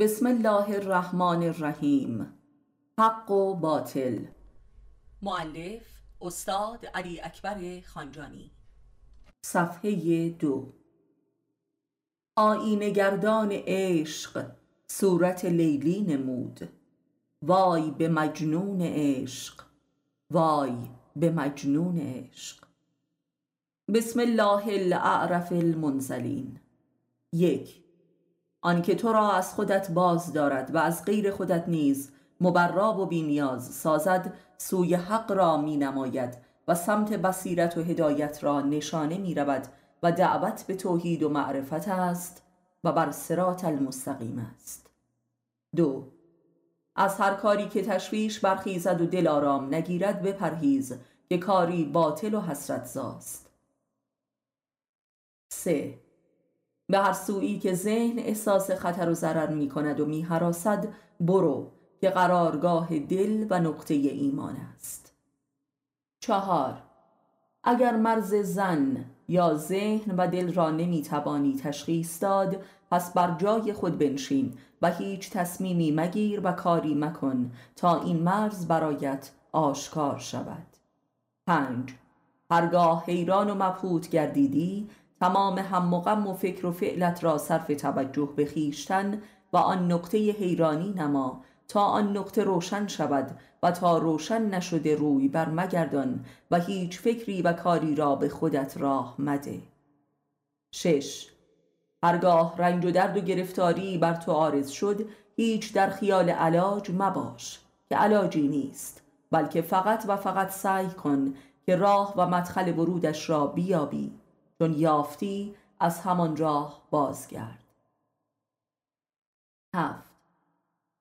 بسم الله الرحمن الرحیم. حق و باطل. معلف استاد علی اکبر خانجانی. صفحه دو. آینه گردان عشق صورت لیلی نمود. وای به مجنون عشق. وای به مجنون عشق. بسم الله الاعرف المنزلین. یک آنکه تو را از خودت باز دارد و از غیر خودت نیز مبرا و بینیاز سازد سوی حق را می نماید و سمت بصیرت و هدایت را نشانه می رود و دعوت به توحید و معرفت است و بر سرات المستقیم است. دو از هر کاری که تشویش برخیزد و دل آرام نگیرد بپرهیز که کاری باطل و حسرت زاست. سه به هر سویی که ذهن احساس خطر و ضرر می کند و می حراسد برو که قرارگاه دل و نقطه ایمان است. چهار اگر مرز زن یا ذهن و دل را نمی توانی تشخیص داد پس بر جای خود بنشین و هیچ تصمیمی مگیر و کاری مکن تا این مرز برایت آشکار شود. پنج هرگاه حیران و مبهوت گردیدی تمام هم و غم و فکر و فعلت را صرف توجه به خیشتن و آن نقطه حیرانی نما تا آن نقطه روشن شود و تا روشن نشده روی بر مگردان و هیچ فکری و کاری را به خودت راه مده. شش. هرگاه رنج و درد و گرفتاری بر تو عارض شد هیچ در خیال علاج مباش که علاجی نیست بلکه فقط و فقط سعی کن که راه و مدخل ورودش را بیابی. چون یافتی از همان راه بازگرد. هفت.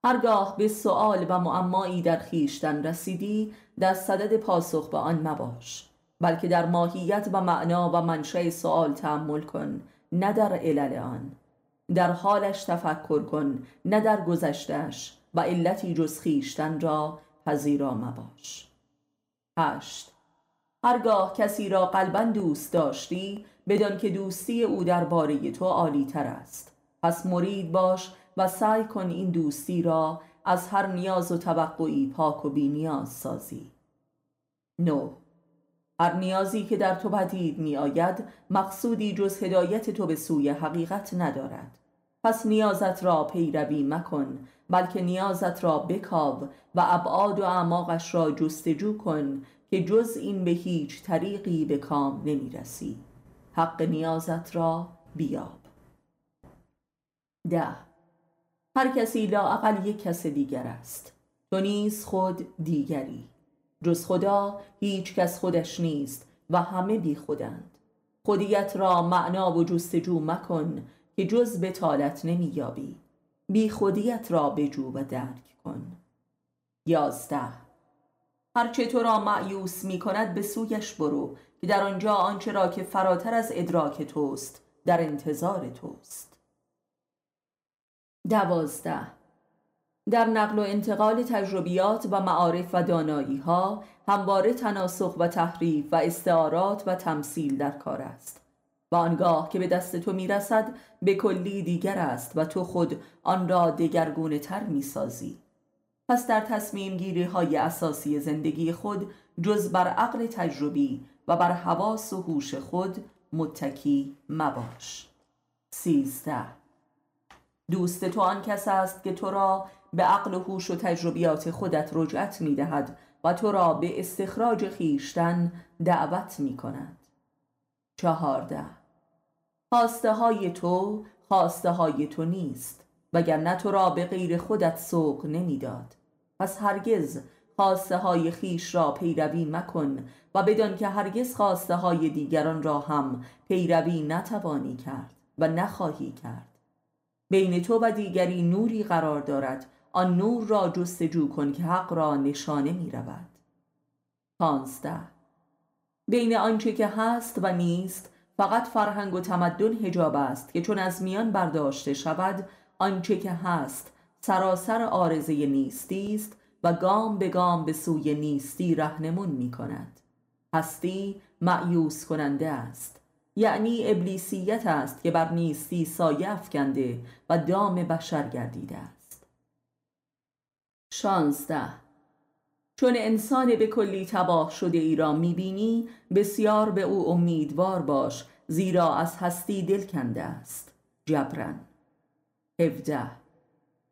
هرگاه به سؤال و معمایی در خیشتن رسیدی در صدد پاسخ به آن مباش بلکه در ماهیت و معنا و منشأ سؤال تأمل کن نه در علل آن. در حالش تفکر کن نه در گذشتش و علتی جز خیشتن را پذیرا مباش. هشت. هرگاه کسی را قلبا دوست داشتی بدان که دوستی او درباره تو عالی تر است. پس مرید باش و سعی کن این دوستی را از هر نیاز و توقعی پاک و بی سازی. نو هر نیازی که در تو پدید می آید مقصودی جز هدایت تو به سوی حقیقت ندارد. پس نیازت را پیروی مکن بلکه نیازت را بکاو و ابعاد و اعماقش را جستجو کن که جز این به هیچ طریقی به کام نمی رسی. حق نیازت را بیاب. ده. هر کسی لااقل یک کس دیگر است. تو نیز خود دیگری. جز خدا هیچ کس خودش نیست و همه بی خودند. خودیت را معنا و جستجو مکن که جز بتالت نمییابی بی خودیت را بجو و درک کن. یازده. هرچه تو را معیوس می کند به سویش برو که در آنجا آنچه را که فراتر از ادراک توست در انتظار توست. دوازده. در نقل و انتقال تجربیات و معارف و دانایی ها همواره تناسخ و تحریف و استعارات و تمثیل در کار است. و آنگاه که به دست تو می‌رسد به کلی دیگر است و تو خود آن را دگرگونه تر می‌سازی. پس در تصمیم گیری های اساسی زندگی خود جز بر عقل تجربی و بر حواس و هوش خود متکی مباش. سیزده. دوست تو آن کس است که تو را به عقل و هوش و تجربیات خودت رجعت می دهد و تو را به استخراج خیشتن دعوت می کند چهارده. خواسته های تو خواسته های تو نیست وگرنه تو را به غیر خودت سوق نمی‌داد. پس هرگز خواسته های خیش را پیروی مکن و بدان که هرگز خواسته های دیگران را هم پیروی نتوانی کرد و نخواهی کرد. بین تو و دیگری نوری قرار دارد. آن نور را جستجو کن که حق را نشانه می رود. پانزده. بین آنچه که هست و نیست فقط فرهنگ و تمدن هجاب است که چون از میان برداشته شود آنچه که هست سراسر آرزه نیستی است و گام به گام به سوی نیستی رهنمون می کند هستی معیوس کننده است. یعنی ابلیسیت است که بر نیستی سایه افکنده و دام بشر گردیده است. شانزده. چون انسان به کلی تباه شده ای را می‌بینی بسیار به او امیدوار باش زیرا از هستی دل کنده است. جبرن هفده.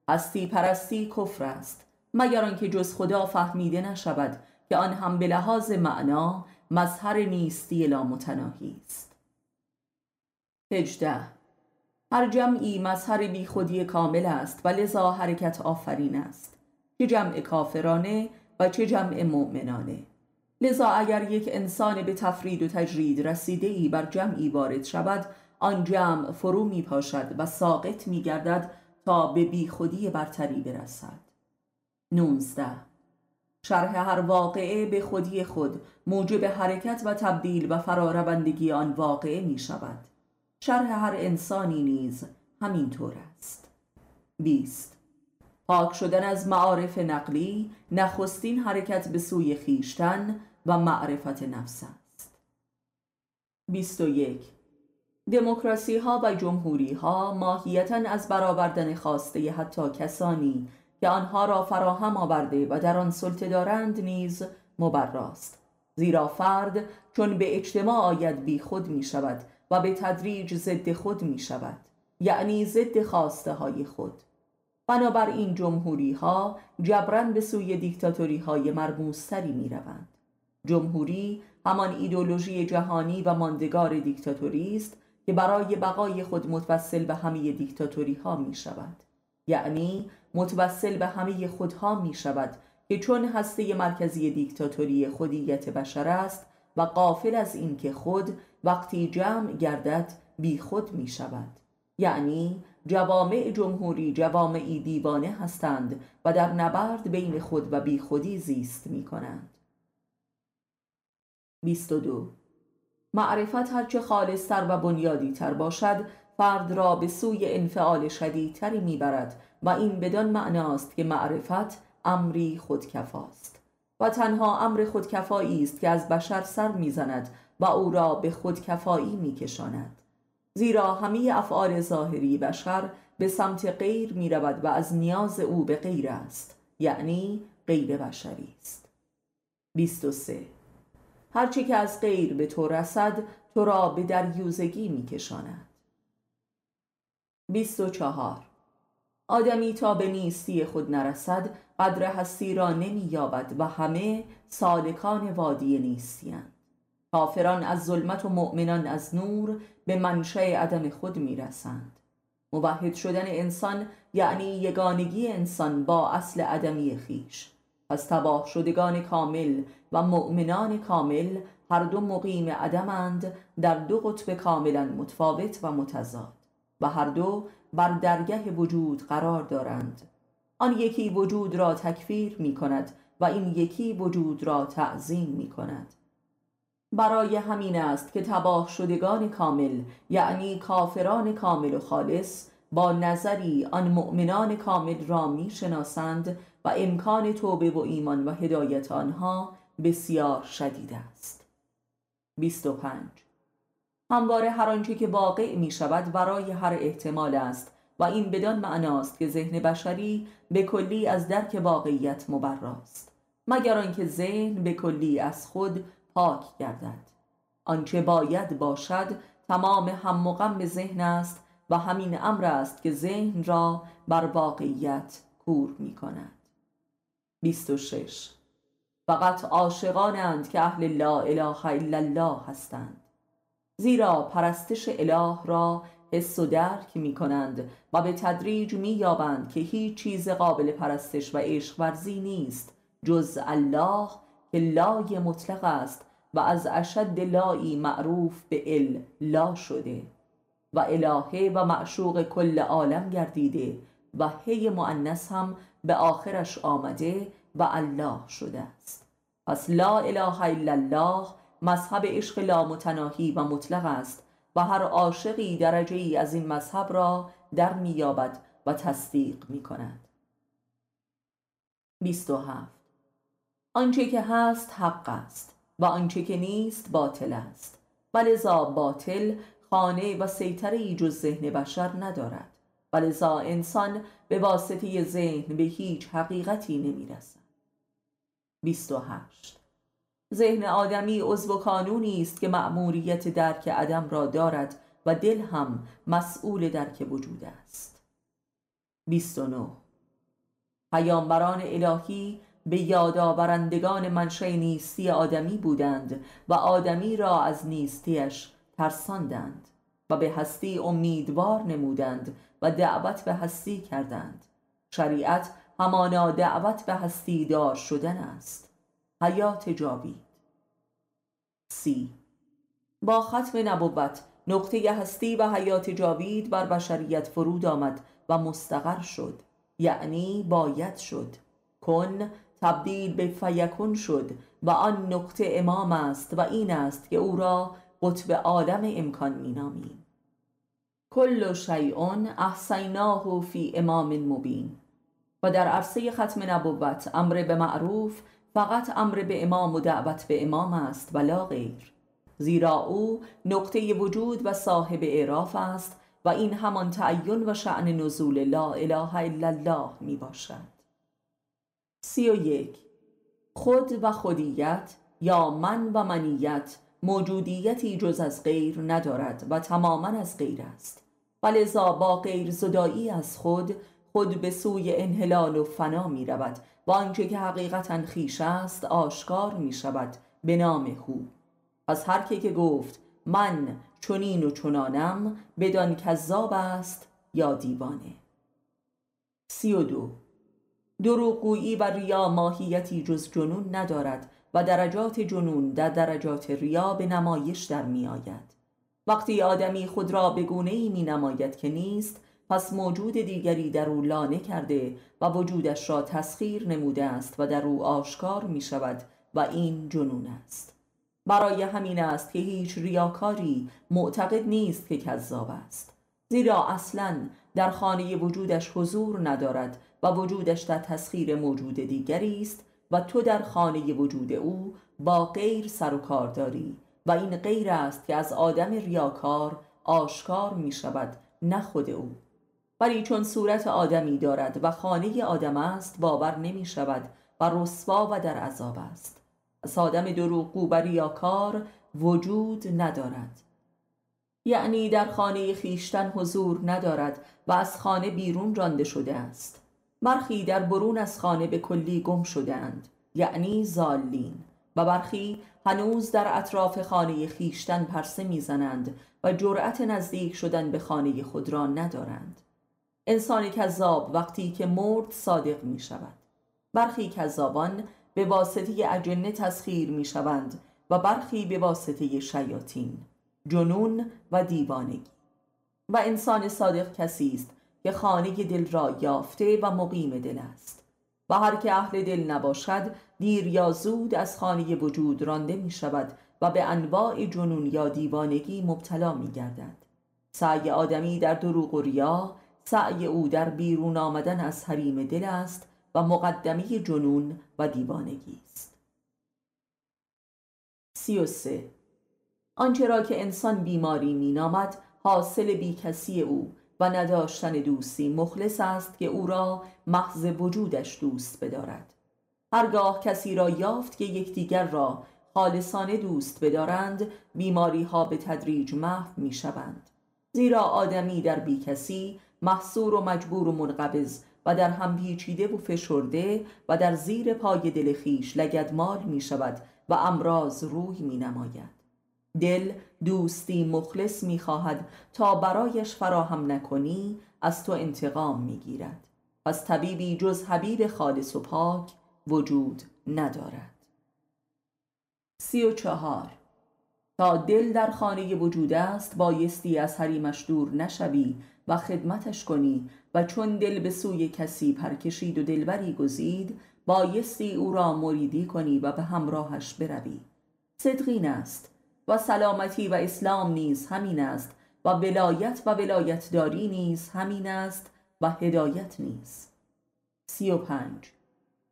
هستی پرستی کفر است مگر آنکه جز خدا فهمیده نشود که آن هم به لحاظ معنا مظهر نیستی لامتناهی است. هجده. هر جمعی مظهر بیخودی کامل است و لذا حرکت آفرین است. که جمع کافرانه و چه جمع مؤمنانه. لذا اگر یک انسان به تفرید و تجرید رسیده ای بر جمعی وارد شود آن جمع فرو می پاشد و ساقط می گردد تا به بی خودی برتری برسد. نونزده. شرح هر واقعه به خودی خود موجب حرکت و تبدیل و فراربندگی آن واقعه می شود. شرح هر انسانی نیز همینطور است. بیست. پاک شدن از معارف نقلی نخستین حرکت به سوی خیشتن و معرفت نفس است. 21 دموکراسی ها و جمهوری ها ماهیتا از برآوردن خواسته حتی کسانی که آنها را فراهم آورده و در آن سلطه دارند نیز مبراست. زیرا فرد چون به اجتماع آید بی خود می شود و به تدریج ضد خود می شود یعنی ضد خواسته های خود. بنابراین جمهوری ها جبران به سوی دیکتاتوری های مرموزتری می روند. جمهوری همان ایدولوژی جهانی و ماندگار دیکتاتوری است که برای بقای خود متوسل به همه دیکتاتوری ها می شود یعنی متوسل به همه خودها می شود که چون هسته مرکزی دیکتاتوری خودیت بشر است و قافل از اینکه خود وقتی جمع گردد بی خود می شود یعنی جوامع جمهوری جوامعی دیوانه هستند و در نبرد بین خود و بی خودی زیست می کنند 22 معرفت هرچه خالصتر و بنیادی تر باشد فرد را به سوی انفعال شدیدتری می‌برد و این بدان معناست که معرفت امری خودکفاست. و تنها امر خودکفایی است که از بشر سر می‌زند و او را به خودکفایی میکشاند. زیرا همه افعال ظاهری بشر به سمت غیر می رود و از نیاز او به غیر است یعنی غیر بشری است. 23 هرچه که از غیر به تو رسد تو را به دریوزگی می کشاند 24 آدمی تا به نیستی خود نرسد قدر هستی را نمی یابد و همه سالکان وادی نیستیند کافران از ظلمت و مؤمنان از نور به منشأ عدم خود می رسند موحد شدن انسان یعنی یگانگی انسان با اصل عدمی خیش. پس تباه شدگان کامل و مؤمنان کامل هر دو مقیم عدمند در دو قطب کاملا متفاوت و متضاد و هر دو بر درگه وجود قرار دارند. آن یکی وجود را تکفیر می کند و این یکی وجود را تعظیم می کند. برای همین است که تباه شدگان کامل یعنی کافران کامل و خالص با نظری آن مؤمنان کامل را می شناسند و امکان توبه و ایمان و هدایت آنها بسیار شدید است. 25 همواره هر آنچه که واقع می شود برای هر احتمال است و این بدان معناست که ذهن بشری به کلی از درک واقعیت مبراست مگر آنکه ذهن به کلی از خود پاک گردد. آنچه باید باشد تمام هم و غم ذهن است و همین امر است که ذهن را بر واقعیت کور می کند 26 فقط عاشقانند که اهل لا اله الا الله هستند. زیرا پرستش اله را حس و درک می کنند و به تدریج می یابند که هیچ چیز قابل پرستش و عشق ورزی نیست جز الله که لای مطلق است و از اشد لایی معروف به ال لا شده. و الهه و معشوق کل عالم گردیده و هی معنس هم به آخرش آمده و الله شده است. پس لا اله الا الله مذهب عشق لامتناهی و مطلق است و هر عاشقی درجه ای از این مذهب را در میابد و تصدیق می کند 27 آنچه که هست حق است و آنچه که نیست باطل است. ولذا باطل خانه و سیطره جز ذهن بشر ندارد. ولذا انسان به واسطه ذهن به هیچ حقیقتی نمی‌رسد. 28 ذهن آدمی عضو کانونی است که مأموریت درک عدم را دارد و دل هم مسئول درک وجود است. 29 پیامبران الهی به یادآورندگان منشأ نیستی آدمی بودند و آدمی را از نیستیش ترساندند و به هستی امیدوار نمودند و دعوت به هستی کردند. شریعت همانا دعوت به هستی دار شدن است. حیات جاوید. سی. با ختم نبوت نقطه هستی و حیات جاوید بر بشریت فرود آمد و مستقر شد. یعنی باید شد. کن تبدیل به فیکون شد و آن نقطه امام است و این است که او را قطب عالم امکان مینامیم کل شیء احسیناه فی امام مبین. و در عرصه ختم نبوت امر به معروف فقط امر به امام و دعوت به امام است و لا غیر. زیرا او نقطه وجود و صاحب اعراف است و این همان تعین و شعن نزول لا اله الا الله می باشد. سی و یک. خود و خودیت یا من و منیت موجودیتی جز از غیر ندارد و تماما از غیر است. ولذا با غیر زدایی از خود خود به سوی انحلال و فنا می رود و آنچه که حقیقتا خیش است آشکار می شود به نام هو. از هر که گفت من چنین و چنانم بدان کذاب است یا دیوانه. سی و دو. دروغگویی و ریا ماهیتی جز جنون ندارد و درجات جنون در درجات ریا به نمایش در می آید. وقتی آدمی خود را به گونه ای می نماید که نیست پس موجود دیگری در او لانه کرده و وجودش را تسخیر نموده است و در او آشکار می شود و این جنون است برای همین است که هیچ ریاکاری معتقد نیست که کذاب است زیرا اصلا در خانه وجودش حضور ندارد و وجودش در تسخیر موجود دیگری است و تو در خانه وجود او با غیر سر و کار داری و این غیر است که از آدم ریاکار آشکار می شود نه خود او. ولی چون صورت آدمی دارد و خانه آدم است باور نمی شود و رسوا و در عذاب است. از آدم دروغگو و ریاکار وجود ندارد. یعنی در خانه خیشتن حضور ندارد و از خانه بیرون رانده شده است. برخی در برون از خانه به کلی گم شدند یعنی زالین و برخی هنوز در اطراف خانه خیشتن پرسه می‌زنند و جرأت نزدیک شدن به خانه خود را ندارند. انسان کذاب وقتی که مرد صادق می شود برخی کذابان به واسطه اجنه تسخیر می شوند و برخی به واسطه شیاطین جنون و دیوانگی. و انسان صادق کسی است که خانه دل را یافته و مقیم دل است. و هر که اهل دل نباشد دیر یا زود از خانه وجود رانده می شود و به انواع جنون یا دیوانگی مبتلا می گردد. سعی آدمی در دروغ و ریا سعی او در بیرون آمدن از حریم دل است و مقدمه جنون و دیوانگی است. سی و سه. آنچه را که انسان بیماری مینامد حاصل بیکسی او و نداشتن دوستی مخلص است که او را محض وجودش دوست بدارد. هرگاه کسی را یافت که یکدیگر را خالصانه دوست بدارند بیماری ها به تدریج محو می شوند زیرا آدمی در بیکسی محصور و مجبور و منقبض و در هم پیچیده و فشرده و در زیر پای دل خیش لگدمال می شود و امراض روی می نماید دل دوستی مخلص می خواهد تا برایش فراهم نکنی از تو انتقام می گیرد پس طبیبی جز حبیب خالص و پاک وجود ندارد. سی و چهار. تا دل در خانه وجود است بایستی از حریمش دور نشوی و خدمتش کنی و چون دل به سوی کسی پرکشید و دلبری گزید بایستی او را مریدی کنی و به همراهش بروی. صدقین است. و سلامتی و اسلام نیز همین است و ولایت و ولایتداری نیز همین است و هدایت نیز. سی و پنج.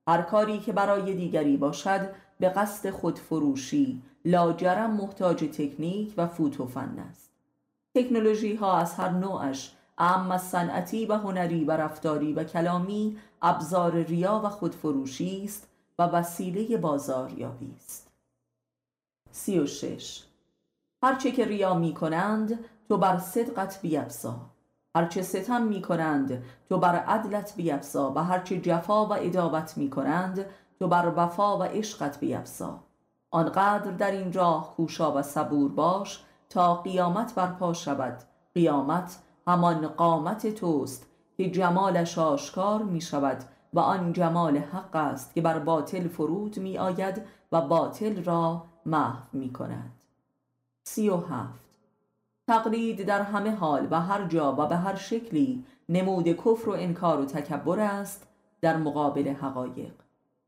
هر کاری که برای دیگری باشد به قصد خودفروشی لاجرم محتاج تکنیک و فوتوفن است. تکنولوژی ها از هر نوعش اما صنعتی و هنری و رفتاری و کلامی ابزار ریا و خودفروشی است و وسیله بازاریابی است. سی و شش. هرچه که ریا می کنند تو بر صدقت بیفزا. هرچه ستم می کنند تو بر عدلت بیفزا. و هرچه جفا و ادابت می کنند تو بر وفا و عشقت بیفزا. آنقدر در این راه کوشا و صبور باش تا قیامت برپا شود. قیامت همان قامت توست که جمالش آشکار می شود و آن جمال حق است که بر باطل فرود می آید و باطل را محو می کند سی و هفت. تقلید در همه حال و هر جا و به هر شکلی نمود کفر و انکار و تکبر است در مقابل حقایق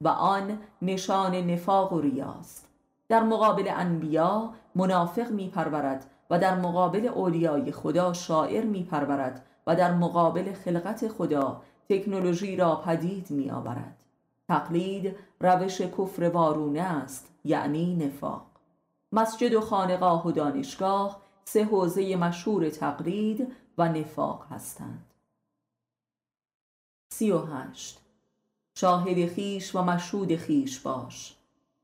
و آن نشان نفاق و ریاست. در مقابل انبیا منافق می پرورد و در مقابل اولیای خدا شاعر می پرورد و در مقابل خلقت خدا تکنولوژی را پدید می آورد تقلید روش کفر وارونه است یعنی نفاق. مسجد و خانقاه و دانشگاه سه حوزه مشهور تقلید و نفاق هستند. سی و هشت. شاهد خیش و مشهود خیش باش.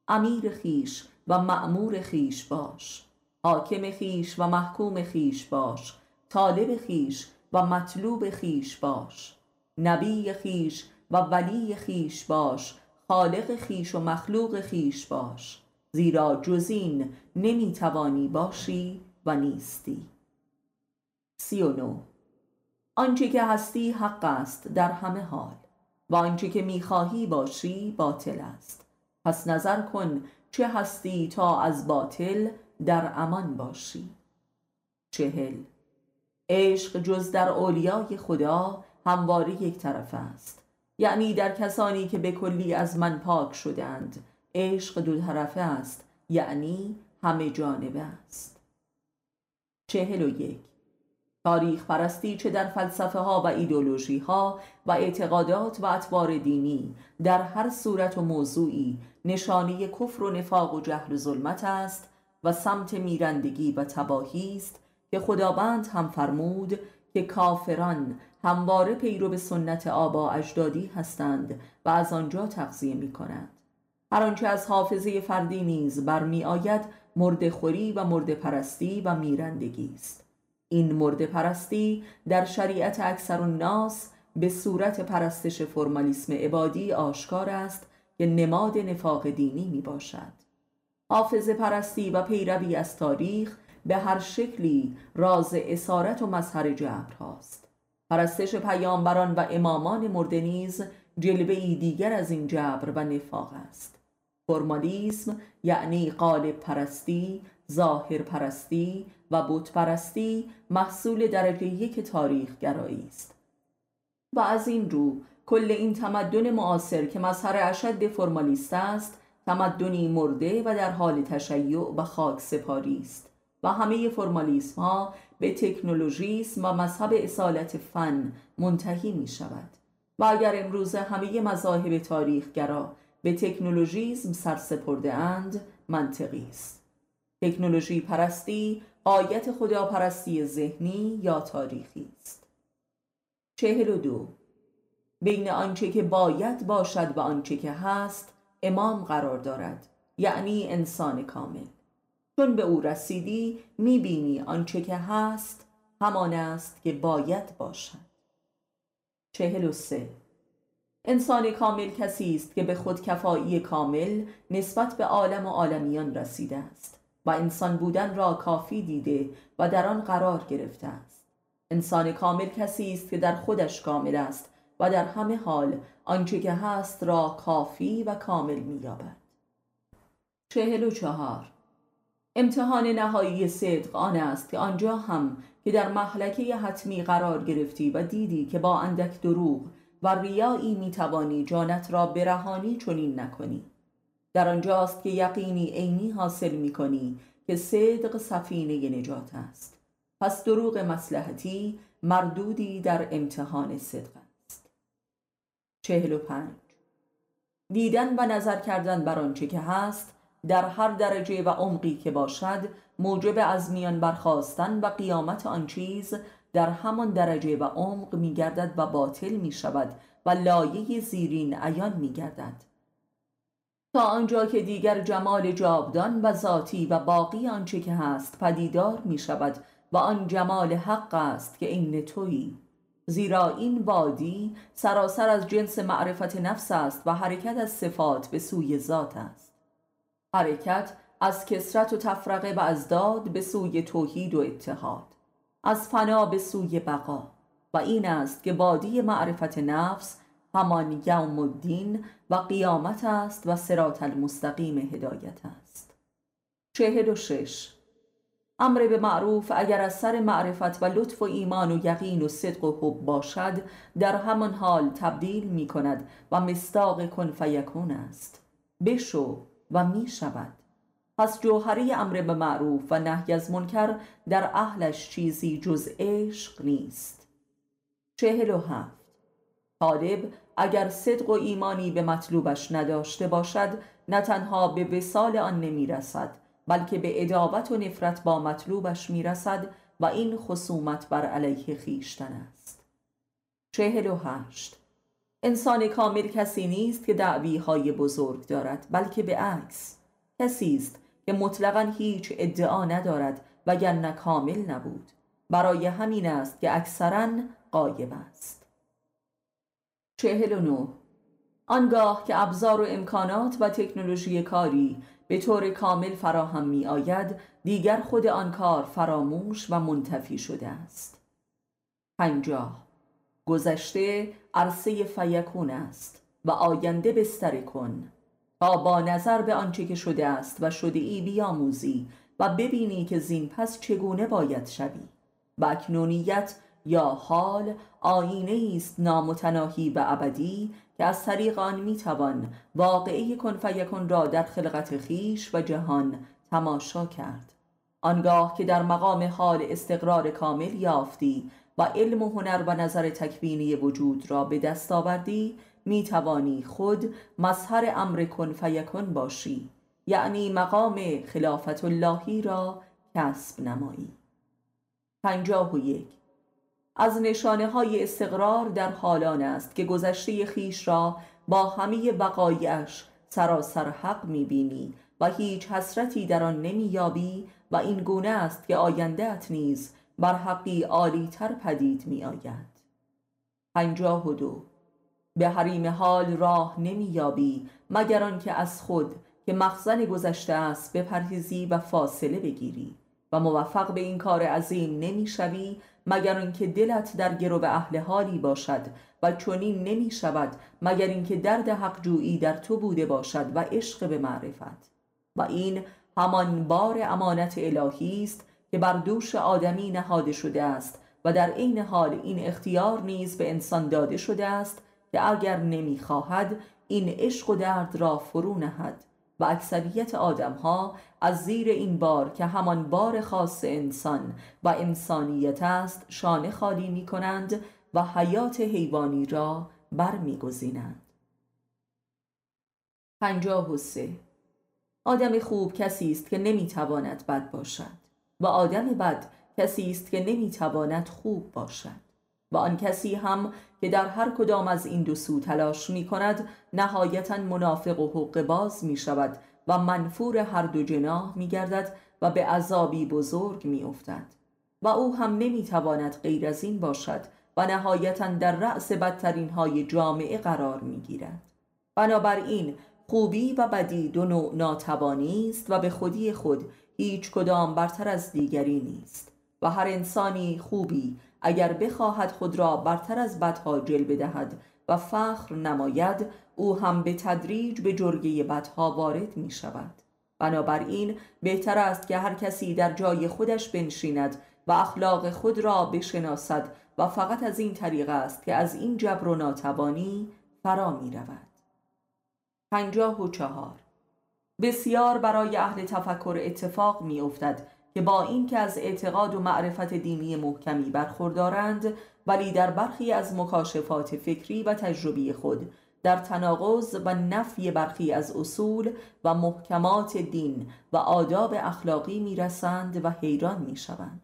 امیر خیش و معمور خیش باش. حاکم خیش و محکوم خیش باش. طالب خیش و مطلوب خیش باش. نبی خیش و ولی خیش باش. خالق خیش و مخلوق خیش باش زیرا جزین نمی‌توانی باشی و نیستی. سی و نو آنچه که هستی حق است در همه حال و آنچه که می‌خواهی باشی باطل است. پس نظر کن چه هستی تا از باطل در امان باشی. چهل. عشق جز در اولیای خدا همواره یک طرف است. یعنی در کسانی که به کلی از من پاک شدند عشق دو طرفه است یعنی همه جانبه است. چهل و یک. تاریخ پرستی چه در فلسفه ها و ایدولوژی ها و اعتقادات و اطوار دینی در هر صورت و موضوعی نشانی کفر و نفاق و جهل و ظلمت است و سمت میرندگی و تباهی است که خداوند هم فرمود که کافران همواره پیرو به سنت آبا اجدادی هستند و از آنجا تغذیه می کنند هر آنچه از حافظه فردی نیز برمی آید مرد خوری و مرد پرستی و میرندگی است. این مرد پرستی در شریعت اکثر الناس به صورت پرستش فرمالیسم عبادی آشکار است که نماد نفاق دینی می باشد. حافظ پرستی و پیروی از تاریخ به هر شکلی راز اسارت و مظهر جبر هاست. پرستش پیامبران و امامان مرده نیز جلوه ای دیگر از این جبر و نفاق است. فرمالیسم یعنی قالب پرستی ظاهر پرستی و بت پرستی محصول درجه یک تاریخ گرایی است. و از این رو کل این تمدن معاصر که مظهر اشد فرمالیست است تمدنی مرده و در حال تشیع و خاک سپاری است. و همه فرمالیسم ها به تکنولوژیسم و مذهب اصالت فن منتهی می شود و اگر امروز همه مذاهب تاریخگرا به تکنولوژیزم سرسپرده اند منطقی است. تکنولوژی پرستی آیت خداپرستی ذهنی یا تاریخی است؟ چهل و دو. بین آنچه که باید باشد و آنچه که هست امام قرار دارد یعنی انسان کامل. چون به او رسیدی می‌بینی آنچه که هست همان است که باید باشد. چهل و سه. انسان کامل کسی است که به خود کفایی کامل نسبت به عالم و عالمیان رسیده است و انسان بودن را کافی دیده و در آن قرار گرفته است. انسان کامل کسی است که در خودش کامل است و در همه حال آنچه که هست را کافی و کامل مییابد. چهل و چهار. امتحان نهایی صدق آن است که آنجا هم که در محلکه حتمی قرار گرفتی و دیدی که با اندک دروغ و ریایی می‌توانی جانت را برهانی چنین نکنی. در آنجاست که یقینی عینی حاصل می‌کنی که صدق سفینه نجات است. پس دروغ مسلحتی مردودی در امتحان صدق است. چهل و پنج. دیدن و نظر کردن بر آنچه که هست در هر درجه و عمقی که باشد موجب از میان برخواستن و قیامت آن چیز در همان درجه و عمق می گردد و باطل می شود و لایه زیرین عیان می گردد تا آنجا که دیگر جمال جاودان و ذاتی و باقی آنچه که هست پدیدار می شود و آن جمال حق است که این تویی. زیرا این وادی سراسر از جنس معرفت نفس است و حرکت از صفات به سوی ذات است. حرکت از کسرت و تفرقه و از داد به سوی توحید و اتحاد از فنا به سوی بقا و این است که وادی معرفت نفس همان یوم الدین و قیامت است و سرات المستقیم هدایت است. چهل و شش. امر به معروف اگر از سر معرفت و لطف و ایمان و یقین و صدق و حب باشد در همان حال تبدیل می کند و مستاق کن فیکون است. بشو. و می شود. پس جوهری امر به معروف و نهی از منکر در اهلش چیزی جز عشق نیست. چهل و هفت. طالب اگر صدق و ایمانی به مطلوبش نداشته باشد نه تنها به وسال آن نمی رسد بلکه به ادابت و نفرت با مطلوبش می رسد و این خصومت بر علیه خیشتن است. چهل و هشت. انسان کامل کسی نیست که دعوی های بزرگ دارد بلکه به عکس. کسی است که مطلقا هیچ ادعا ندارد وگرنه کامل نبود. برای همین است که اکثرا قایب است. چهل و نو آنگاه که ابزار و امکانات و تکنولوژی کاری به طور کامل فراهم می آید دیگر خود آن کار فراموش و منتفی شده است. پنجاه. گذشته عرصه فیکون است و آینده بستر کن تا با نظر به آنچه که شده است و شده ای بیاموزی و ببینی که زین پس چگونه باید شوی. و اکنونیت یا حال آینه است نامتناهی و ابدی که از طریق آن می‌توان واقعی کن فیکن را در خلقت خیش و جهان تماشا کرد. آنگاه که در مقام حال استقرار کامل یافتی و علم و هنر و نظر تکوینی وجود را به دست آوردی می توانی خود مظهر امر کن فیکن باشی. یعنی مقام خلافت اللهی را کسب نمایی. پنجاه و یک. از نشانه های استقرار در حالان است که گذشته خیش را با همه بقایش سراسر حق می‌بینی و هیچ حسرتی در آن نمییابی و این گونه است که آینده ات نیز بر حقی عالی تر پدید می آید پنجاه و دو. به حریم حال راه نمییابی مگر آنکه از خود که مخزن گذشته است بپرهیزی و فاصله بگیری و موفق به این کار عظیم نمی‌شوی مگر آنکه دلت در گرو اهل حالی باشد و چنین نمی شود مگر اینکه درد حق جویی در تو بوده باشد و عشق به معرفت. و این همان بار امانت الهی است که بر دوش آدمی نهاده شده است و در عین حال این اختیار نیز به انسان داده شده است که اگر نمی‌خواهد این عشق و درد را فرو نهد و اکثریت آدم ها از زیر این بار که همان بار خاص انسان و انسانیت است شانه خالی می کنند و حیات حیوانی را برمیگزینند. پنجاه و سه آدم خوب کسی است که نمی‌تواند بد باشد و آدم بد کسی است که نمی‌تواند خوب باشد. و آن کسی هم که در هر کدام از این دو سو تلاش می کند نهایتا منافق و حق باز می شود و منفور هر دو جناح می گردد و به عذابی بزرگ می افتد و او هم نمی تواند غیر از این باشد و نهایتا در رأس بدترین های جامعه قرار می گیرد بنابراین خوبی و بدی دو نوع ناتوانی است و به خودی خود هیچ کدام برتر از دیگری نیست و هر انسانی خوبی اگر بخواهد خود را برتر از بدها جل بدهد و فخر نماید او هم به تدریج به جرگه بدها وارد می شود بنابراین بهتر است که هر کسی در جای خودش بنشیند و اخلاق خود را بشناسد و فقط از این طریق است که از این جبر و ناتوانی فرا می رود پنجاه و چهار بسیار برای اهل تفکر اتفاق می افتد که با اینکه از اعتقاد و معرفت دینی محکمی برخوردارند ولی در برخی از مکاشفات فکری و تجربی خود در تناقض و نفی برخی از اصول و محکمات دین و آداب اخلاقی می‌رسند و حیران می‌شوند.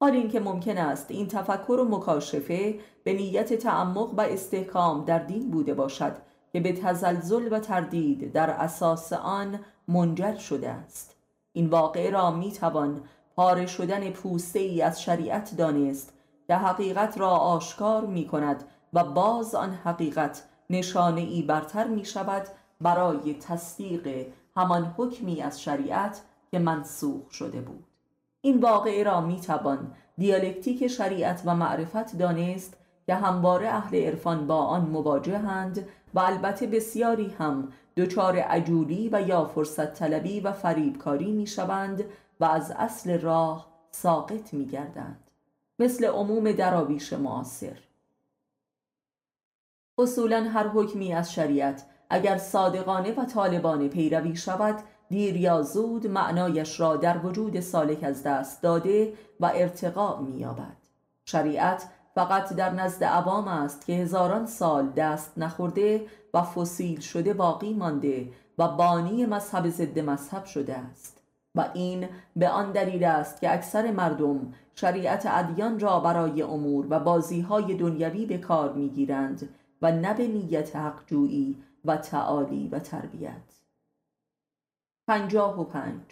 حال اینکه ممکن است این تفکر و مکاشفه به نیت تعمق و استحکام در دین بوده باشد که به تزلزل و تردید در اساس آن منجر شده است. این واقعه را می‌توان پاره شدن پوسته ای از شریعت دانست که حقیقت را آشکار می کند و باز آن حقیقت نشانه ای برتر می شود برای تصدیق همان حکمی از شریعت که منسوخ شده بود. این واقعه را می توان دیالکتیک شریعت و معرفت دانست که همواره اهل عرفان با آن مواجهند و البته بسیاری هم دچار عجولی و یا فرصت طلبی و فریبکاری می شوند و از اصل راه ساقط می گردند مثل عموم دراویش معاصر. اصولا هر حکمی از شریعت اگر صادقانه و طالبانه پیروی شود دیر یا زود معنایش را در وجود سالک از دست داده و ارتقاء می‌یابد. شریعت فقط در نزد عوام است که هزاران سال دست نخورده و فسیل شده باقی مانده و بانی مذهب ضد مذهب شده است. و این به آن دلیل است که اکثر مردم شریعت ادیان را برای امور و بازیهای دنیوی به کار می‌گیرند و نه به نیت حقجویی و تعالی و تربیت. پنجاه و پنج.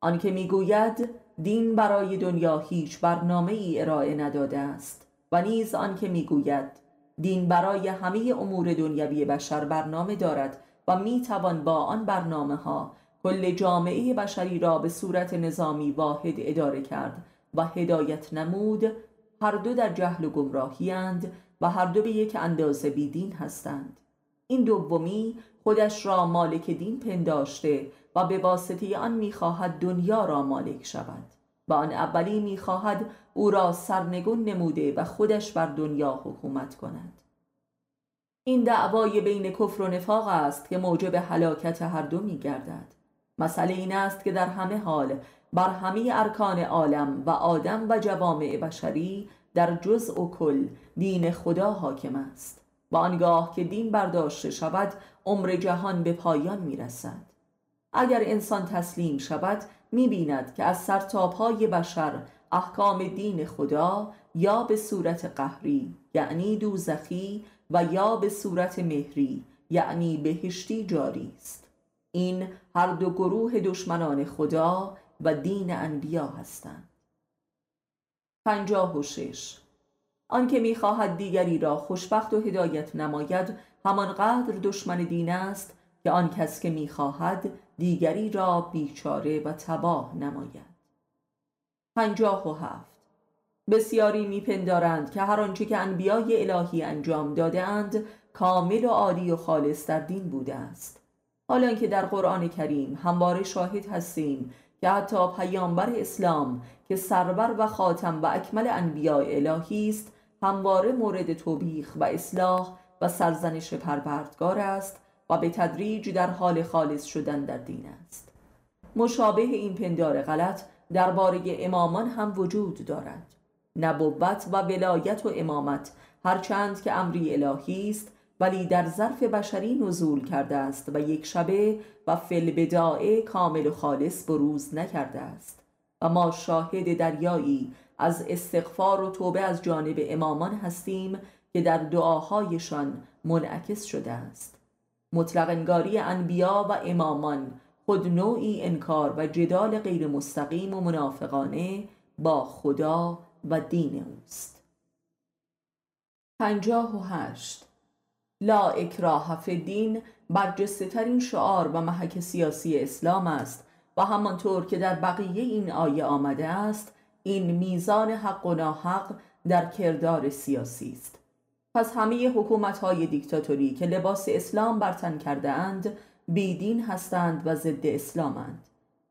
آنکه می‌گوید دین برای دنیا هیچ برنامه ای ارائه نداده است. و نیز آنکه می‌گوید دین برای همه امور دنیوی بشر برنامه دارد و می‌توان با آن برنامه ها کل جامعه بشری را به صورت نظامی واحد اداره کرد و هدایت نمود. هر دو در جهل و گمراهی و هر دو به یک اندازه بیدین هستند. این دومی خودش را مالک دین پنداشته و به واسطه آن می‌خواهد دنیا را مالک شود. و آن اولی می‌خواهد او را سرنگون نموده و خودش بر دنیا حکومت کند. این دعوای بین کفر و نفاق است که موجب هلاکت هر دو میگردد. مسئله این است که در همه حال بر همه ارکان عالم و آدم و جوامع بشری در جزء و کل دین خدا حاکم است و آنگاه که دین برداشته شود عمر جهان به پایان می رسد اگر انسان تسلیم شود می بیند که از سرتاپهای بشر احکام دین خدا یا به صورت قهری یعنی دوزخی و یا به صورت مهری یعنی بهشتی جاری است. این هر دو گروه دشمنان خدا و دین انبیا هستند. پنجاه و شش. آنکه می‌خواهد دیگری را خوشبخت و هدایت نماید همانقدر دشمن دین است که آن کس که می‌خواهد دیگری را بیچاره و تباه نماید. پنجاه و هفت. بسیاری میپندارند که هر آنچه که انبیای الهی انجام دادهاند کامل و عالی و خالص در دین بوده است. حالا که در قرآن کریم همواره شاهد هستیم که حتی پیامبر اسلام که سرور و خاتم و اکمل انبیاء الهی است همواره مورد توبیخ و اصلاح و سرزنش پروردگار است و به تدریج در حال خالص شدن در دین است. مشابه این پندار غلط درباره امامان هم وجود دارد. نبوت و ولایت و امامت هرچند که امری الهی است ولی در ظرف بشری نزول کرده است و یک شبه و فل کامل و خالص بروز نکرده است. و ما شاهد دریایی از استغفار و توبه از جانب امامان هستیم که در دعاهایشان منعکس شده است. مطلق انگاری انبیا و امامان خود نوعی انکار و جدال غیر مستقیم و منافقانه با خدا و دین اوست. پنجاه و هشت. لا اکراه فی دین برجسته ترین شعار و محک سیاسی اسلام است و همانطور که در بقیه این آیه آمده است این میزان حق و ناحق در کردار سیاسی است. پس همه حکومت های دیکتاتوری که لباس اسلام برتن کرده اند بیدین هستند و ضد اسلامند.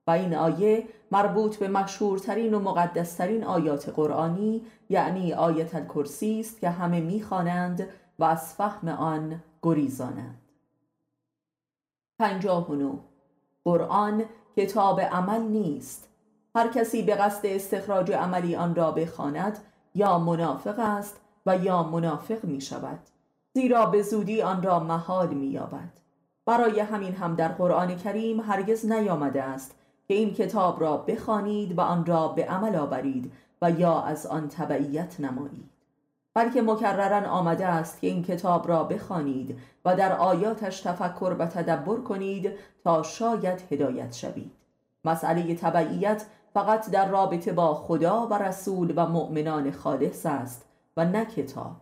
و این آیه مربوط به مشهورترین و مقدسترین آیات قرآنی یعنی آیت الکرسی است که همه می‌خوانند و از فهم آن گریزانند. پنجاه قرآن کتاب عمل نیست. هر کسی به قصد استخراج عملی آن را بخواند یا منافق است و یا منافق می شود زیرا به زودی آن را محال می‌یابد. برای همین هم در قرآن کریم هرگز نیامده است که این کتاب را بخوانید و آن را به عمل آورید و یا از آن تبعیت نمایید. بلکه مکررن آمده است که این کتاب را بخوانید و در آیاتش تفکر و تدبر کنید تا شاید هدایت شوید. مسئله تبعیت فقط در رابطه با خدا و رسول و مؤمنان خالص است و نه کتاب.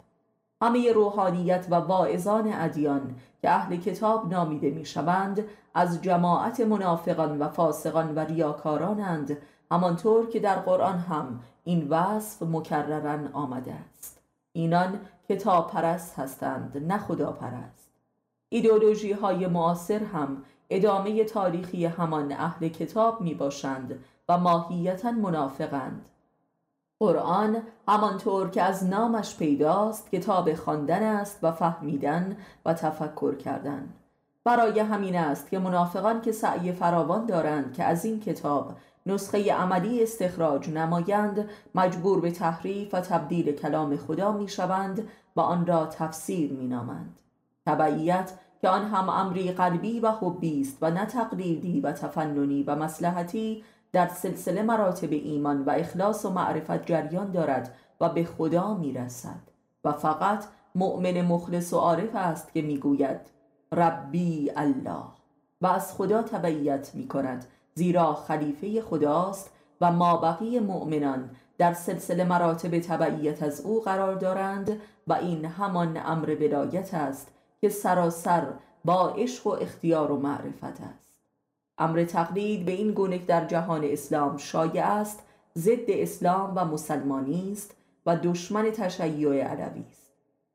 همه روحانیت و واعظان ادیان که اهل کتاب نامیده می‌شوند از جماعت منافقان و فاسقان و ریاکارانند همانطور که در قرآن هم این وصف مکررن آمده است. اینان کتاب پرست هستند نه خدا پرست ایدئولوژی های معاصر هم ادامه تاریخی همان اهل کتاب می باشند و ماهیتا منافقند. قرآن همانطور که از نامش پیداست کتاب خواندن است و فهمیدن و تفکر کردن برای همین است که منافقان که سعی فراوان دارند که از این کتاب نسخه عملی استخراج نمایند مجبور به تحریف و تبدیل کلام خدا می شوند و آن را تفسیر می نامند. تبعیت که آن هم امری قلبی و حبی است و نه تقلیدی و تفننی و مسلحتی در سلسله مراتب ایمان و اخلاص و معرفت جریان دارد و به خدا می رسد و فقط مؤمن مخلص و عارف است که می‌گوید ربی الله و از خدا تبعیت می کند زیرا خلیفه خداست و مابقی مؤمنان در سلسله مراتب تبعیت از او قرار دارند و این همان امر ولایت است که سراسر با عشق و اختیار و معرفت است. امر تقلید به این گونه در جهان اسلام شایع است ضد اسلام و مسلمانی است و دشمن تشیع علوی است.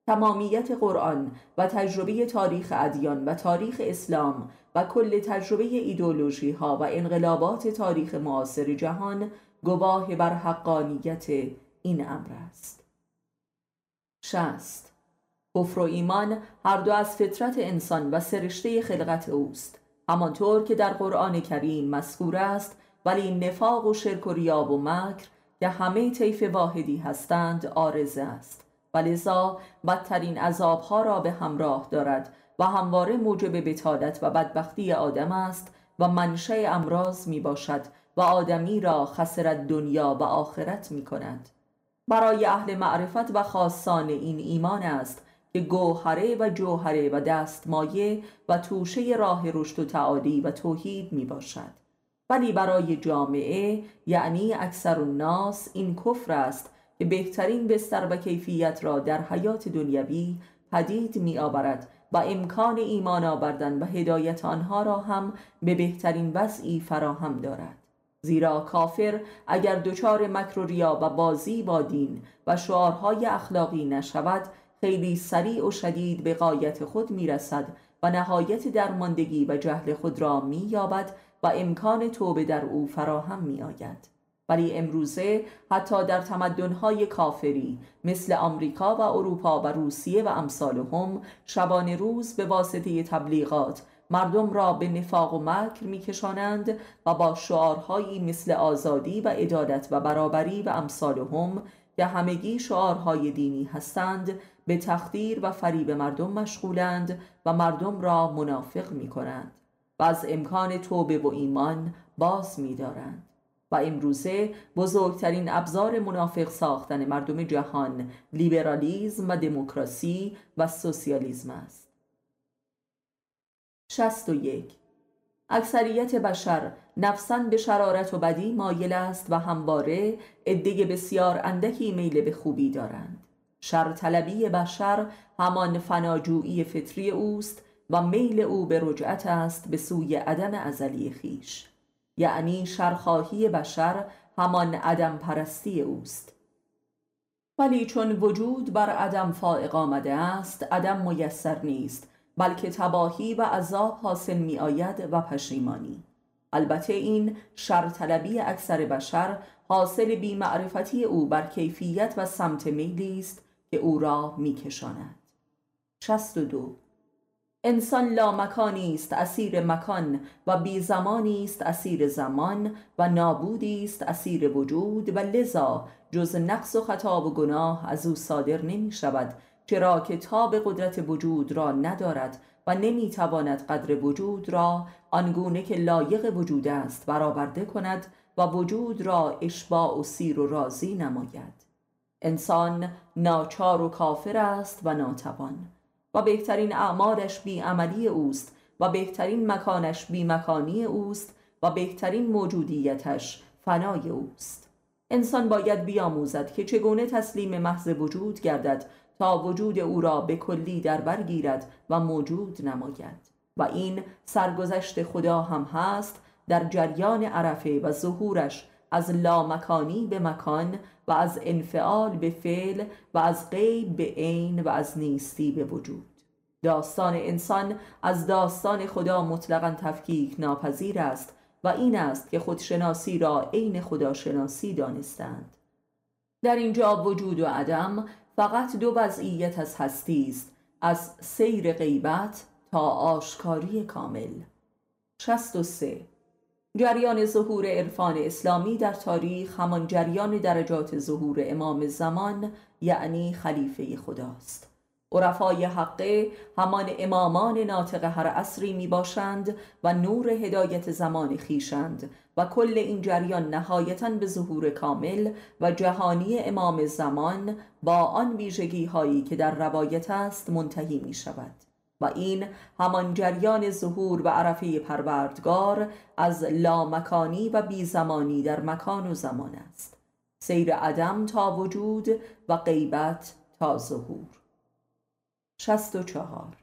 تمامیت قرآن و تجربه تاریخ ادیان و تاریخ اسلام و کل تجربه ایدولوژی ها و انقلابات تاریخ معاصر جهان گواه بر حقانیت این امر است. شست کفر و ایمان هر دو از فطرت انسان و سرشته خلقت اوست. همانطور که در قرآن کریم مذکور است ولی نفاق و شرک و ریاب و مکر که همه طیف واحدی هستند آرزه است. و لذا بدترین عذابها را به همراه دارد و همواره موجب بتالت و بدبختی آدم است و منشأ امراض می باشد و آدمی را خسرت دنیا و آخرت می کند برای اهل معرفت و خاصان این ایمان است که گوهره و جوهره و دستمایه و توشه راه رشد و تعالی و توحید می باشد ولی برای جامعه یعنی اکثر الناس این کفر است که بهترین بستر و کیفیت را در حیات دنیوی پدید می آورد و امکان ایمان آوردن و هدایت آنها را هم به بهترین وضعی فراهم دارد. زیرا کافر اگر دچار مکر و ریا و بازی با دین و شعارهای اخلاقی نشود خیلی سریع و شدید به قایت خود می‌رسد و نهایت درماندگی و جهل خود را مییابد و امکان توبه در او فراهم میآید. ولی امروزه حتی در تمدنهای کافری مثل آمریکا و اروپا و روسیه و امثالهم شبان روز به واسطه تبلیغات مردم را به نفاق و مکر میکشانند و با شعارهایی مثل آزادی و عدالت و برابری و امثالهم که همگی شعارهای دینی هستند به تخدیر و فریب مردم مشغولند و مردم را منافق می کنند و از امکان توبه و ایمان باز می دارند. و امروزه بزرگترین ابزار منافق ساختن مردم جهان لیبرالیزم و دموکراسی و سوسیالیسم است. 61 اکثریت بشر نفسا به شرارت و بدی مایل است و همواره عده بسیار اندکی میل به خوبی دارند. شر طلبی بشر همان فناجویی فطری اوست و میل او به رجعت است به سوی عدم ازلی خیش یعنی شرخواهی بشر همان عدم پرستی اوست. ولی چون وجود بر عدم فائق آمده است عدم میسر نیست بلکه تباهی و عذاب حاصل می آید و پشیمانی. البته این شرطلبی اکثر بشر حاصل بیمعرفتی او بر کیفیت و سمت میلی است که او را میکشاند. 62 انسان لامکانی است اسیر مکان و بی زمانی است اسیر زمان و نابودی است اسیر وجود و لذا جز نقص و خطا و گناه از او صادر نمی شود چرا که تاب قدرت وجود را ندارد و نمی‌تواند قدر وجود را آنگونه که لایق وجود است برآورده کند و وجود را اشباع و سیر و راضی نماید. انسان ناچار و کافر است و ناتوان. و بهترین اعمالش بی عملی اوست و بهترین مکانش بی مکانی اوست و بهترین موجودیتش فنای اوست. انسان باید بیاموزد که چگونه تسلیم محض وجود گردد تا وجود او را به کلی در بر گیرد و موجود نماید. و این سرگذشت خدا هم هست در جریان عرفه و ظهورش از لامکانی به مکان و از انفعال به فعل و از غیب به عین و از نیستی به وجود. داستان انسان از داستان خدا مطلقا تفکیک ناپذیر است و این است که خودشناسی را عین خداشناسی دانستند. در اینجا وجود و عدم فقط دو وضعیت از هستی است از سیر غیبت تا آشکاری کامل. 63 جریان ظهور عرفان اسلامی در تاریخ همان جریان درجات ظهور امام زمان یعنی خلیفه خداست. عرفای حقه همان امامان ناطق هر عصری می باشند و نور هدایت زمان خیشند و کل این جریان نهایتا به ظهور کامل و جهانی امام زمان با آن ویژگی هایی که در روایت است منتهی می شود و این همان جریان ظهور و عرفه پروردگار از لامکانی و بیزمانی در مکان و زمان است. سیر عدم تا وجود و غیبت تا ظهور. 64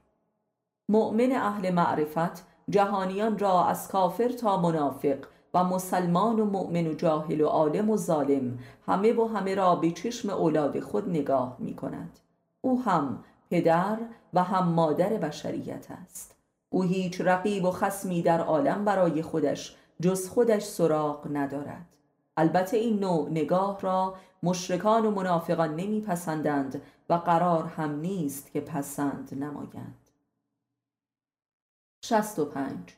مؤمن اهل معرفت جهانیان را از کافر تا منافق و مسلمان و مؤمن و جاهل و عالم و ظالم همه و همه را به چشم اولاد خود نگاه می کند او هم پدر و هم مادر بشریت است. او هیچ رقیب و خسمی در عالم برای خودش جز خودش سراغ ندارد. البته این نوع نگاه را مشرکان و منافقان نمیپسندند و قرار هم نیست که پسند نمایند. 65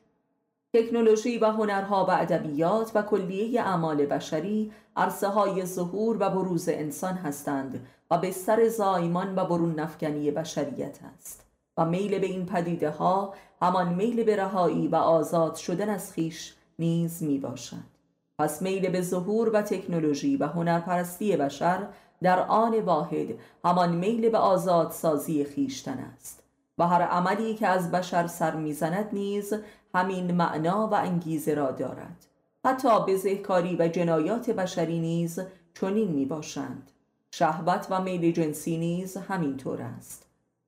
تکنولوژی و هنرها و ادبیات و کلیه اعمال بشری عرصه های ظهور و بروز انسان هستند و بستر زایمان و برون نفکنی بشریت است و میل به این پدیده ها همان میل به رهایی و آزاد شدن از خیش نیز می باشد پس میل به ظهور و تکنولوژی و هنرپرستی بشر در آن واحد همان میل به آزاد سازی خیشتن است و هر عملی که از بشر سر می‌زند نیز همین معنا و انگیزه را دارد. حتی بزهکاری و جنایات بشری نیز چنین می باشند شهوت و میل جنسی نیز همینطور است.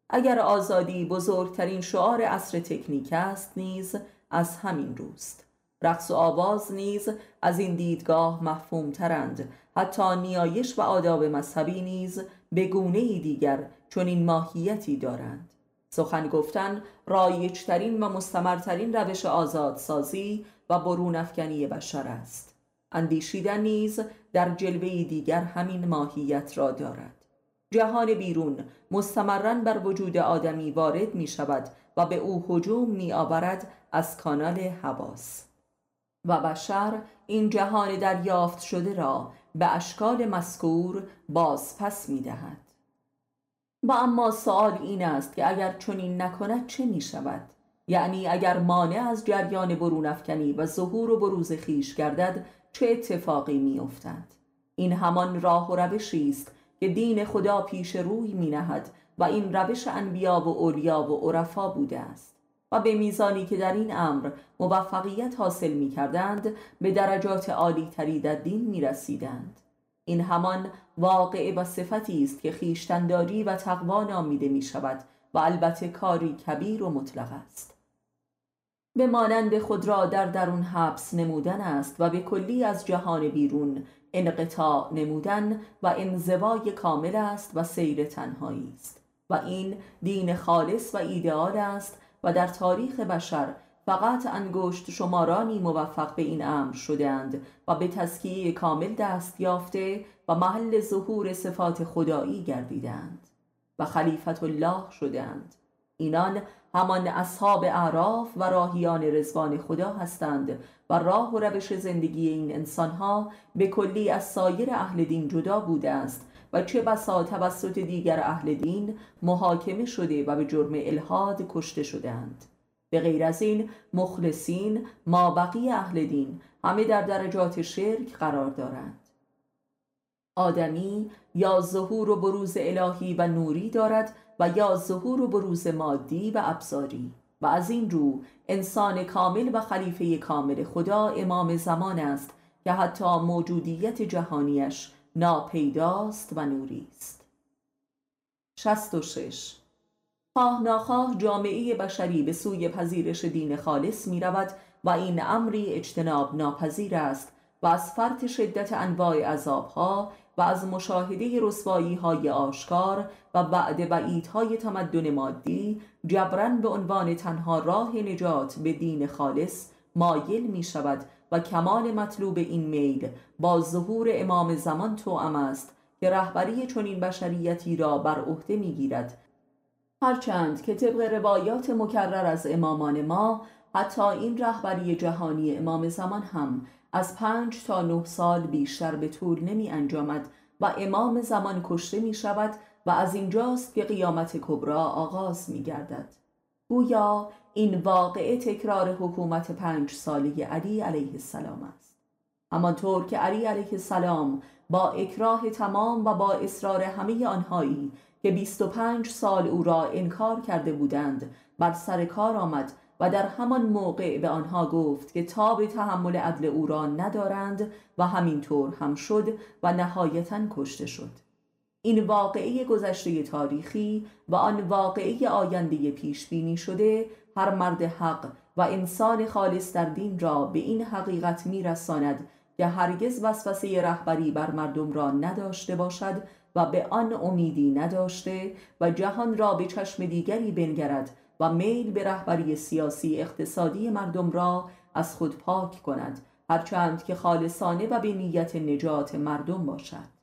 اگر آزادی بزرگترین شعار عصر تکنیک است نیز از همین روست. رقص و آواز نیز از این دیدگاه مفهوم ترند حتی نیایش و آداب مذهبی نیز به گونه دیگر چون این ماهیتی دارند. سخن گفتن رایجترین و مستمرترین روش آزادسازی و برون افکنی بشر است. اندیشیدن نیز در جلوه دیگر همین ماهیت را دارد. جهان بیرون مستمرا بر وجود آدمی وارد می شود و به او هجوم می آورد از کانال حواس. و بشر این جهان دریافت شده را به اشکال مذکور باز پس می دهد و اما سوال این است که اگر چنین نکند چه می شود؟ یعنی اگر مانع از جریان برون افکنی و ظهور و بروز خیش گردد چه اتفاقی می افتد؟ این همان راه و روشی است که دین خدا پیش روی می نهد و این روش انبیا و اولیا و عرفا بوده است و به میزانی که در این امر موفقیت حاصل می کردند به درجات عالی تری در دین می رسیدند. این همان واقع و صفتی است که خیشتنداری و تقوا نامیده می شود و البته کاری کبیر و مطلق است به مانند خود را در درون حبس نمودن است و به کلی از جهان بیرون انقطاع نمودن و انزوای کامل است و سیر تنهایی است. و این دین خالص و ایدئال است و در تاریخ بشر فقط انگشت شمارانی موفق به این امر شدند و به تزکیه کامل دست یافته و محل ظهور صفات خدایی گردیدند و خلیفت الله شدند اینان همان اصحاب اعراف و راهیان رزوان خدا هستند و راه و روش زندگی این انسانها به کلی از سایر اهل دین جدا بوده است و چه بسا توسط دیگر اهل دین محاکمه شده و به جرم الهاد کشته شدهاند به غیر از این مخلصین ما بقی اهل دین همه در درجات شرک قرار دارند. آدمی یا ظهور و بروز الهی و نوری دارد و یا ظهور و بروز مادی و ابزاری. و از این رو انسان کامل و خلیفه کامل خدا امام زمان است که حتی موجودیت جهانیش ناپیداست و نوری است. 66 خواه ناخواه جامعه بشری به سوی پذیرش دین خالص می رود و این امری اجتناب ناپذیر است و از فرط شدت انواع عذابها و از مشاهده رسوایی های آشکار و بعد های تمدن مادی جبران به عنوان تنها راه نجات به دین خالص مایل می شود و کمال مطلوب این میل با ظهور امام زمان توأم است که رهبری چنین بشریتی را بر عهده می‌گیرد. هرچند که طبق روایات مکرر از امامان ما حتی این رهبری جهانی امام زمان هم از پنج تا نه سال بیشتر به طول نمی انجامد و امام زمان کشته می شود و از اینجاست که قیامت کبرا آغاز می گردد. گویا این واقعه تکرار حکومت پنج ساله علی علیه السلام است. همانطور که علی علیه السلام با اکراه تمام و با اصرار همه آنهایی که 25 سال او را انکار کرده بودند بر سر کار آمد و در همان موقع به آنها گفت که تاب تحمل عدل او را ندارند و همینطور هم شد و نهایتا کشته شد. این واقعه گذشته تاریخی و آن واقعه آینده پیش بینی شده هر مرد حق و انسان خالص در دین را به این حقیقت میرساند که هرگز وسوسه رهبری بر مردم را نداشته باشد و به آن امیدی نداشته و جهان را به چشم دیگری بنگرد و میل به رهبری سیاسی اقتصادی مردم را از خود پاک کند هرچند که خالصانه و به نیت نجات مردم باشد.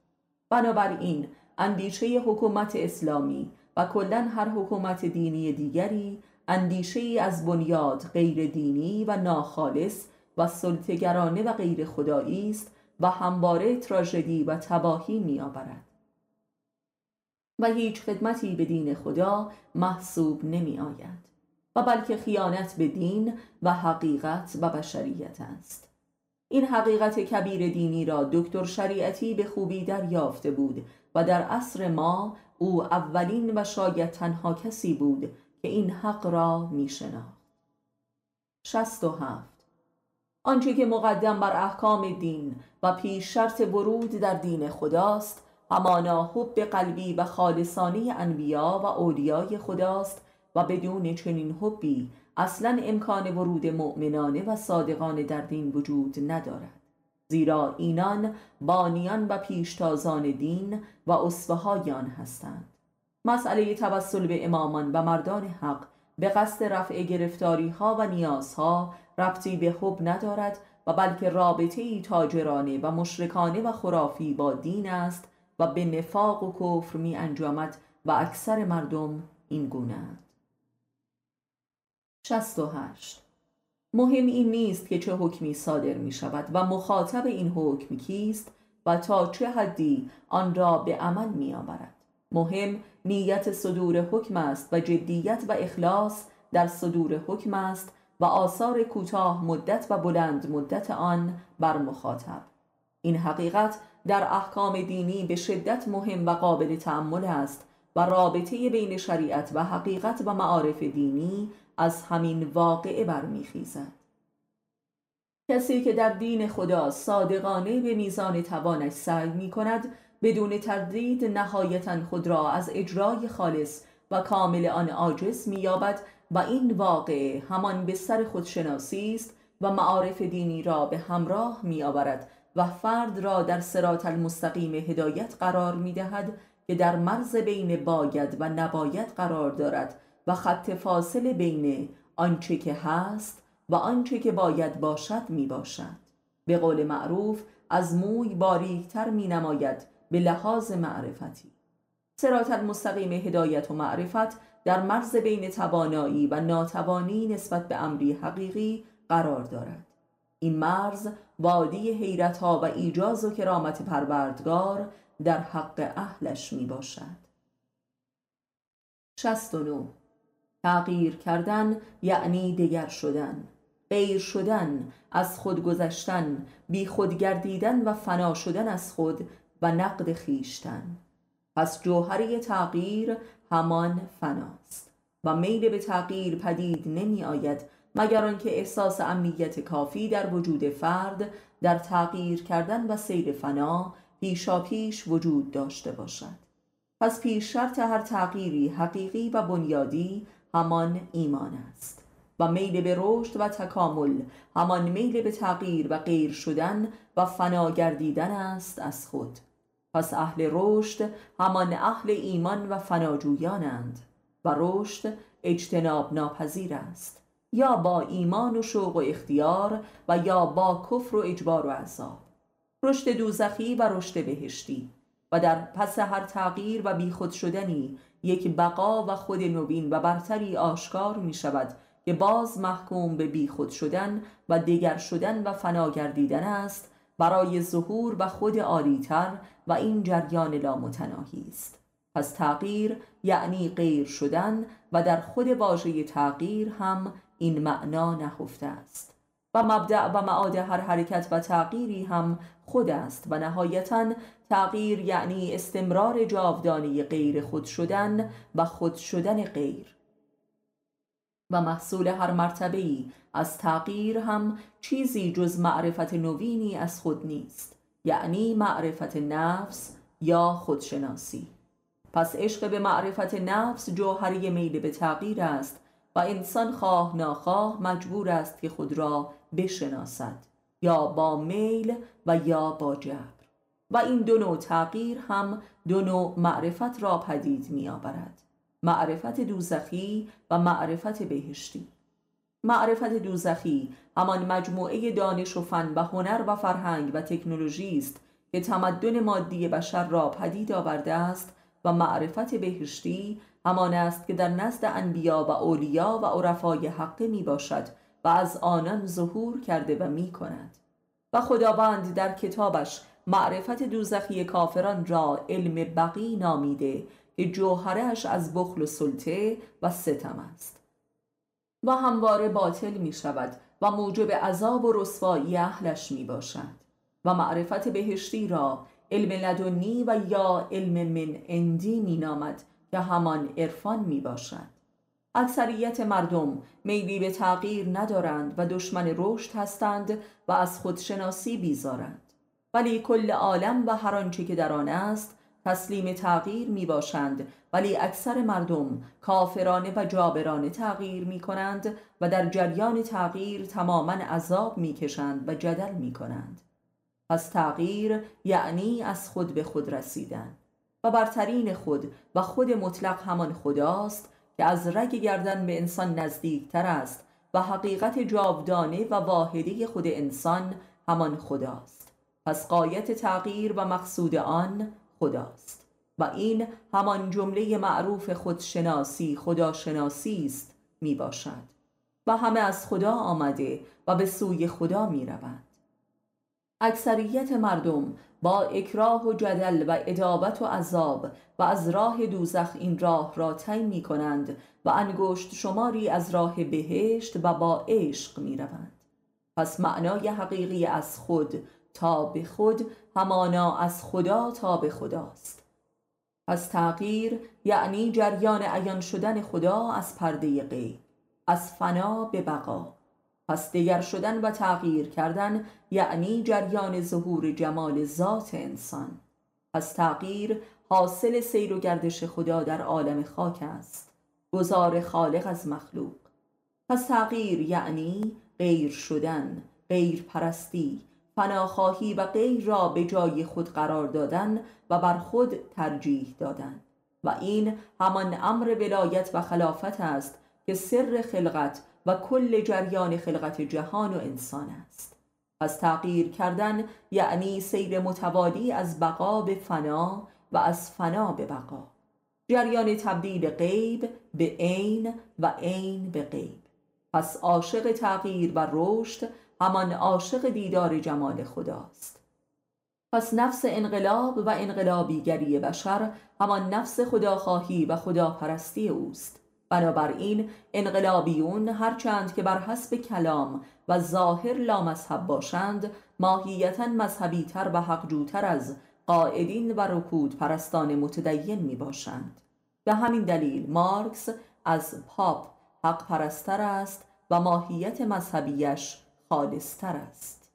بنابراین اندیشه حکومت اسلامی و کلا هر حکومت دینی دیگری اندیشه ای از بنیاد غیر دینی و ناخالص و سلطگرانه و غیر خدایی است و همواره تراژدی و تباهی میآورد. و هیچ خدمتی به دین خدا محسوب نمی آید. و بلکه خیانت به دین و حقیقت و بشریت است. این حقیقت کبیر دینی را دکتر شریعتی به خوبی دریافته بود و در عصر ما او اولین و شاید تنها کسی بود که این حق را می شناخت. 67 آنچه که مقدم بر احکام دین و پیش شرط ورود در دین خداست همانا حب قلبی و خالصانه انبیا و اولیای خداست و بدون چنین حبی اصلا امکان ورود مؤمنانه و صادقانه در دین وجود ندارد. زیرا اینان بانیان و پیشتازان دین و اصفه هستند. مسئله توسل به امامان و مردان حق به قصد رفع گرفتاری ها و نیازها ربطی به حب ندارد و بلکه رابطه ای تاجرانه و مشرکانه و خرافی با دین است و به نفاق و کفر می انجامد و اکثر مردم این گونه 68 مهم این نیست که چه حکمی صادر می شود و مخاطب این حکم کیست و تا چه حدی آن را به عمل می آورد. مهم نیت صدور حکم است و جدیت و اخلاص در صدور حکم است و آثار کوتاه مدت و بلند مدت آن بر مخاطب. این حقیقت در احکام دینی به شدت مهم و قابل تعمل است و رابطه بین شریعت و حقیقت و معارف دینی از همین واقعه برمیخیزد. کسی که در دین خدا صادقانه به میزان توانش سعی می کند بدون تردید نهایتا خود را از اجرای خالص و کامل آن عاجز مییابد و این واقعه همان به سر خودشناسی است و معارف دینی را به همراه میآورد و فرد را در سرات المستقیم هدایت قرار می دهد که در مرز بین باید و نباید قرار دارد و خط فاصله بین آنچه که هست و آنچه که باید باشد می باشد به قول معروف از موی باریکتر می نماید به لحاظ معرفتی. سرات المستقیم هدایت و معرفت در مرز بین توانایی و ناتوانی نسبت به امری حقیقی قرار دارد. این مرز وادی حیرت ها و ایجاز و کرامت پروردگار در حق اهلش می باشد 69 تغییر کردن یعنی دگر شدن غیر شدن از خود گذشتن بی خود گردیدن و فنا شدن از خود و نقد خیشتن پس جوهره تغییر همان فناست و میل به تغییر پدید نمی آید مگر آنکه احساس امنیت کافی در وجود فرد در تغییر کردن و سیر فنا پیشا پیش وجود داشته باشد. پس پیش شرط هر تغییری حقیقی و بنیادی همان ایمان است و میل به رشد و تکامل همان میل به تغییر و غیر شدن و فنا گردیدن است از خود. پس اهل رشد همان اهل ایمان و فناجویانند و رشد اجتناب ناپذیر است. یا با ایمان و شوق و اختیار و یا با کفر و اجبار و عذاب رشد دوزخی و رشد بهشتی. و در پس هر تغییر و بیخود شدنی یک بقا و خود نوین و برتری آشکار می شود که باز محکوم به بیخود شدن و دیگر شدن و فناگردیدن است برای ظهور و خود عالیتر و این جریان لامتناهی است. پس تغییر یعنی غیر شدن و در خود واژه تغییر هم این معنا نهفته است. و مبدع و معاد هر حرکت و تغییری هم خود است و نهایتا تغییر یعنی استمرار جاودانه غیر خود شدن و خود شدن غیر. و محصول هر مرتبه ای از تغییر هم چیزی جز معرفت نوینی از خود نیست یعنی معرفت نفس یا خودشناسی. پس عشق به معرفت نفس جوهری میل به تغییر است و انسان خواه ناخواه مجبور است که خود را بشناسد یا با میل و یا با جبر. و این دو نوع تغییر هم دو نوع معرفت را پدید می آورد معرفت دوزخی و معرفت بهشتی. معرفت دوزخی همان مجموعه دانش و فن و هنر و فرهنگ و تکنولوژی است که تمدن مادی بشر را پدید آورده است و معرفت بهشتی همان است که در نزد انبیا و اولیا و عرفای حقه می باشد و از آنان ظهور کرده و می کند و خداوند در کتابش معرفت دوزخی کافران را علم بقی نامیده که جوهرش از بخل و سلطه و ستم است. و همواره باطل می شود و موجب عذاب و رسوایی اهلش می باشد و معرفت بهشتی را علم لدنی و یا علم من اندی می نامد که همان عرفان می باشد اکثریت مردم میلی به تغییر ندارند و دشمن رشد هستند و از خودشناسی بیزارند. ولی کل عالم و هر آنچه که در آن است تسلیم تغییر می باشند ولی اکثر مردم کافرانه و جابرانه تغییر می کنند و در جریان تغییر تماما عذاب می کشند و جدل می کنند پس تغییر یعنی از خود به خود رسیدن. و برترین خود و خود مطلق همان خداست که از رگ گردن به انسان نزدیکتر است و حقیقت جاودانه و واحدی خود انسان همان خداست. پس قایت تغییر و مقصود آن خداست و این همان جمله معروف خودشناسی خداشناسی است می باشد و همه از خدا آمده و به سوی خدا می روند اکثریت مردم با اکراه و جدل و ادابت و عذاب و از راه دوزخ این راه را طی می کنند و انگشت شماری از راه بهشت و با عشق می روند. پس معنای حقیقی از خود تا به خود همانا از خدا تا به خداست پس تغییر یعنی جریان عیان شدن خدا از پرده غیب از فنا به بقا پس دیگر شدن و تغییر کردن یعنی جریان ظهور جمال ذات انسان. پس تغییر حاصل سیر و گردش خدا در عالم خاک است. گذار خالق از مخلوق. پس تغییر یعنی غیر شدن غیر پرستی فناخواهی و غیر را به جای خود قرار دادن و بر خود ترجیح دادن. و این همان امر ولایت و خلافت است که سر خلقت و کل جریان خلقت جهان و انسان است. پس تغییر کردن یعنی سیر متوالی از بقا به فنا و از فنا به بقا. جریان تبدیل غیب به عین و عین به غیب. پس عاشق تغییر و رشد همان عاشق دیدار جمال خداست. پس نفس انقلاب و انقلابیگری بشر همان نفس خداخواهی و خداپرستی اوست. بنابراین انقلابیون هرچند که بر حسب کلام و ظاهر لامذهب باشند ماهیتا مذهبی تر و حقجوتر از قائدین و رکود پرستان متدین می باشند به همین دلیل مارکس از پاپ حق پرستر است و ماهیت مذهبیش خالصتر است.